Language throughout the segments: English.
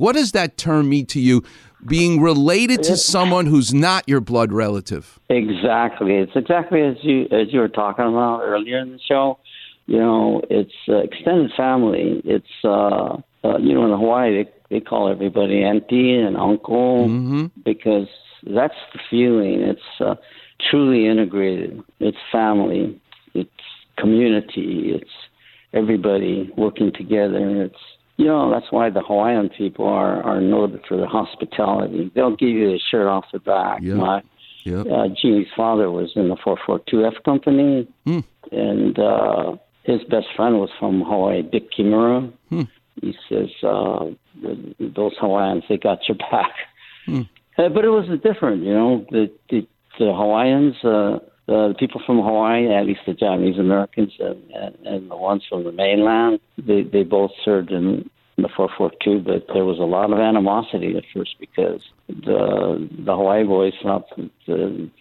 What does that term mean to you? Being related to someone who's not your blood relative. Exactly. It's exactly as you as you were talking about earlier in the show. You know, it's uh, extended family. It's uh, uh, you know in Hawaii they they call everybody auntie and uncle Mm-hmm. because that's the feeling. It's uh, truly integrated. It's family. It's community. It's everybody working together. It's you know that's why the Hawaiian people are are noted for their hospitality. They'll give you the shirt off the back. Yeah. My Yep. uh, Jeannie's father was in the 442F company, Hmm. and uh, his best friend was from Hawaii, Dick Kimura. Hmm. He says, uh, "Those Hawaiians, they got your back." Hmm. Uh, but it was different, you know. The the, the Hawaiians, uh, the people from Hawaii, at least the Japanese Americans, and, and, and the ones from the mainland, they they both served in the 442, but there was a lot of animosity at first because the the Hawaii boys thought the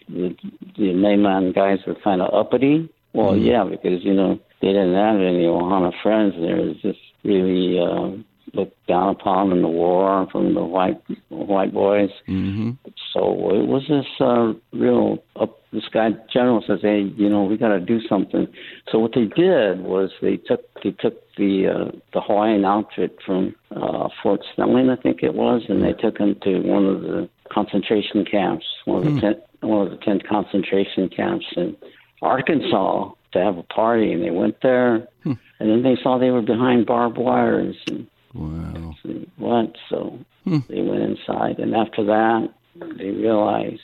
the, the mainland guys were kind of uppity. Well, yeah, because you know they didn't have any Ohana friends. They were just really uh, looked down upon in the war from the white white boys. Mm-hmm. So it was this uh, real. Up, guy general says, "Hey, you know, we got to do something." So what they did was they took they took the uh, the Hawaiian outfit from uh, Fort Snelling, I think it was, and they took them to one of the concentration camps, one of the tent, one of the tent concentration camps in Arkansas to have a party, and they went there, and then they saw they were behind barbed wires and Wow. and what. So they went inside, and after that, they realized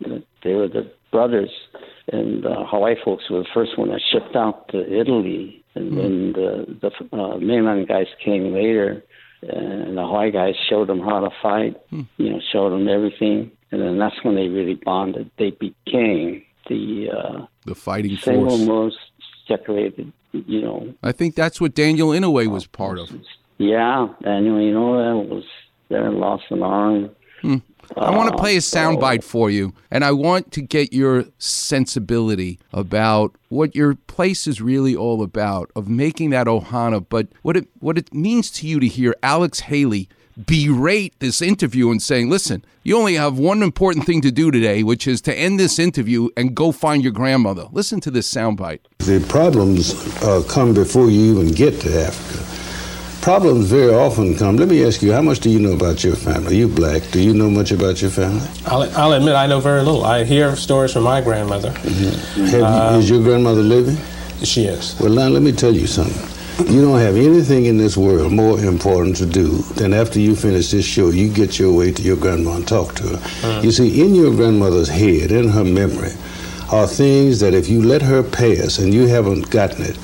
that they were the brothers. And uh, Hawaii folks were the first one that shipped out to Italy, and then the the uh, mainland guys came later, and the Hawaii guys showed them how to fight. You know, showed them everything, and then that's when they really bonded. They became the uh, The fighting single force. most decorated. You know, I think that's what Daniel Inouye was part of. yeah, Daniel, you know that was there, lost an arm. I want to play a soundbite for you, and I want to get your sensibility about what your place is really all about of making that ohana, but what it what it means to you to hear Alex Haley berate this interview and saying, "Listen, you only have one important thing to do today, which is to end this interview and go find your grandmother." Listen to this soundbite. The problems uh, come before you even get to Africa. Problems very often come. Let me ask you, how much do you know about your family? You black. Do you know much about your family? I'll, I'll admit I know very little. I hear stories from my grandmother. Mm-hmm. Have you, um, is your grandmother living? She is. Well, now let me tell you something. You don't have anything in this world more important to do than after you finish this show, you get your way to your grandma and talk to her. Mm. You see, in your grandmother's head, in her memory, are things that if you let her pass and you haven't gotten it,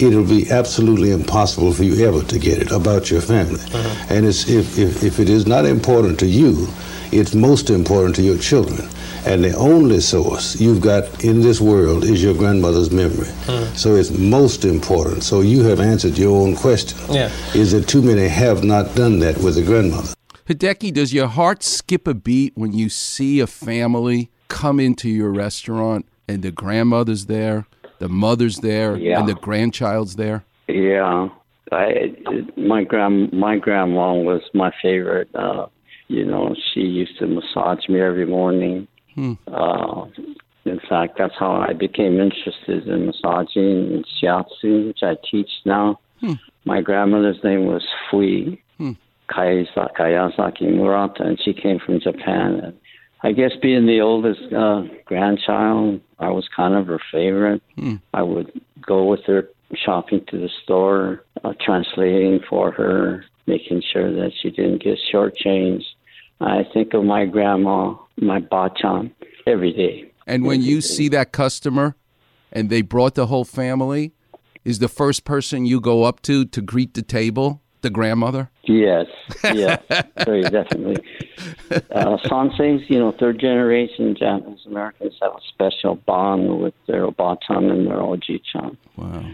it'll be absolutely impossible for you ever to get it about your family. Uh-huh. And it's, if, if, if it is not important to you, it's most important to your children. And the only source you've got in this world is your grandmother's memory. Uh-huh. So it's most important. So you have answered your own question. Yeah. Is that too many have not done that with a grandmother? Hideki, does your heart skip a beat when you see a family come into your restaurant and the grandmother's there, the mother's there, Yeah. and the grandchild's there? Yeah, I my grand my grandma was my favorite. Uh, you know, she used to massage me every morning. Uh, in fact, that's how I became interested in massaging and shiatsu, which I teach now. My grandmother's name was Fui Kayasa- Kayasaki Murata, and she came from Japan. And I guess being the oldest uh, grandchild, I was kind of her favorite. I would go with her shopping to the store, uh, translating for her, making sure that she didn't get shortchanged. I think of my grandma, my bachan, every day. And when you see that customer and they brought the whole family, is the first person you go up to to greet the table the grandmother? Yes, yes, very definitely. Uh, Sanseis, you know, third generation Japanese Americans have a special bond with their Obachan and their Oji-chan. Wow.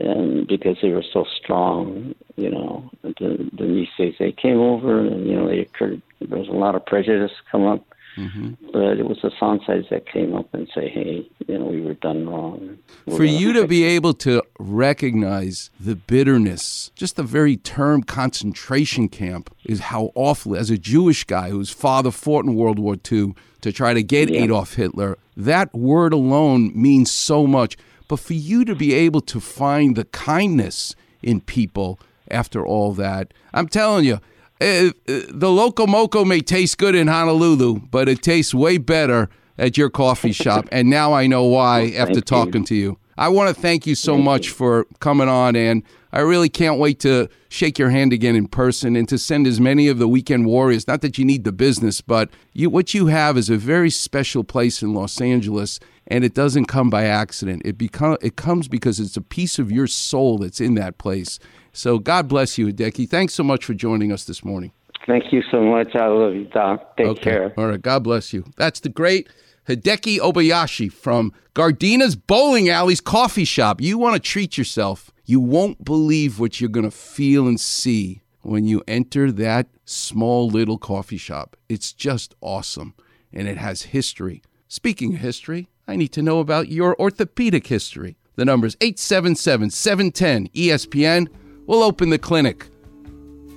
and because they were so strong, you know, the the Niseis they came over, and you know, they occurred. There was a lot of prejudice come up Mm-hmm. But it was the Sanseis that came up and say, "Hey, you know, we were done wrong." We're For you to be able to recognize the bitterness, just the very term concentration camp is how awful. As a Jewish guy whose father fought in World War II to try to get yeah. Adolf Hitler, that word alone means so much. But for you to be able to find the kindness in people after all that, I'm telling you uh, the loco moco may taste good in Honolulu, but it tastes way better at your coffee shop. And now I know why well, after talking you. to you. I want to thank you so thank much you. for coming on, and I really can't wait to shake your hand again in person and to send as many of the weekend warriors. Not that you need the business, but you, what you have is a very special place in Los Angeles, and it doesn't come by accident. It become it comes because it's a piece of your soul that's in that place. So God bless you, Hideki. Thanks so much for joining us this morning. Thank you so much. I love you, Doc. Take okay. care. All right. God bless you. That's the great Hideki Obayashi from Gardena's Bowling Alley's Coffee Shop. You want to treat yourself. You won't believe what you're going to feel and see when you enter that small little coffee shop. It's just awesome. And it has history. Speaking of history, I need to know about your orthopedic history. The number is 877 710 ESPN. We'll open the clinic.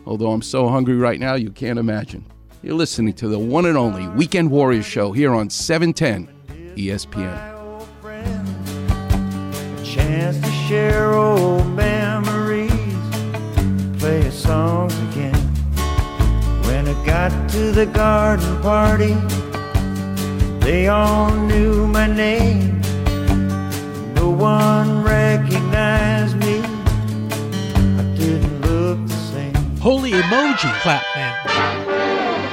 Although I'm so hungry right now, you can't imagine. You're listening to the one and only Weekend Warriors show here on 710 ESPN. Chance to share old memories, play songs again. When I got to the garden party, they all knew my name. No one recognized me Holy Emoji Clapman.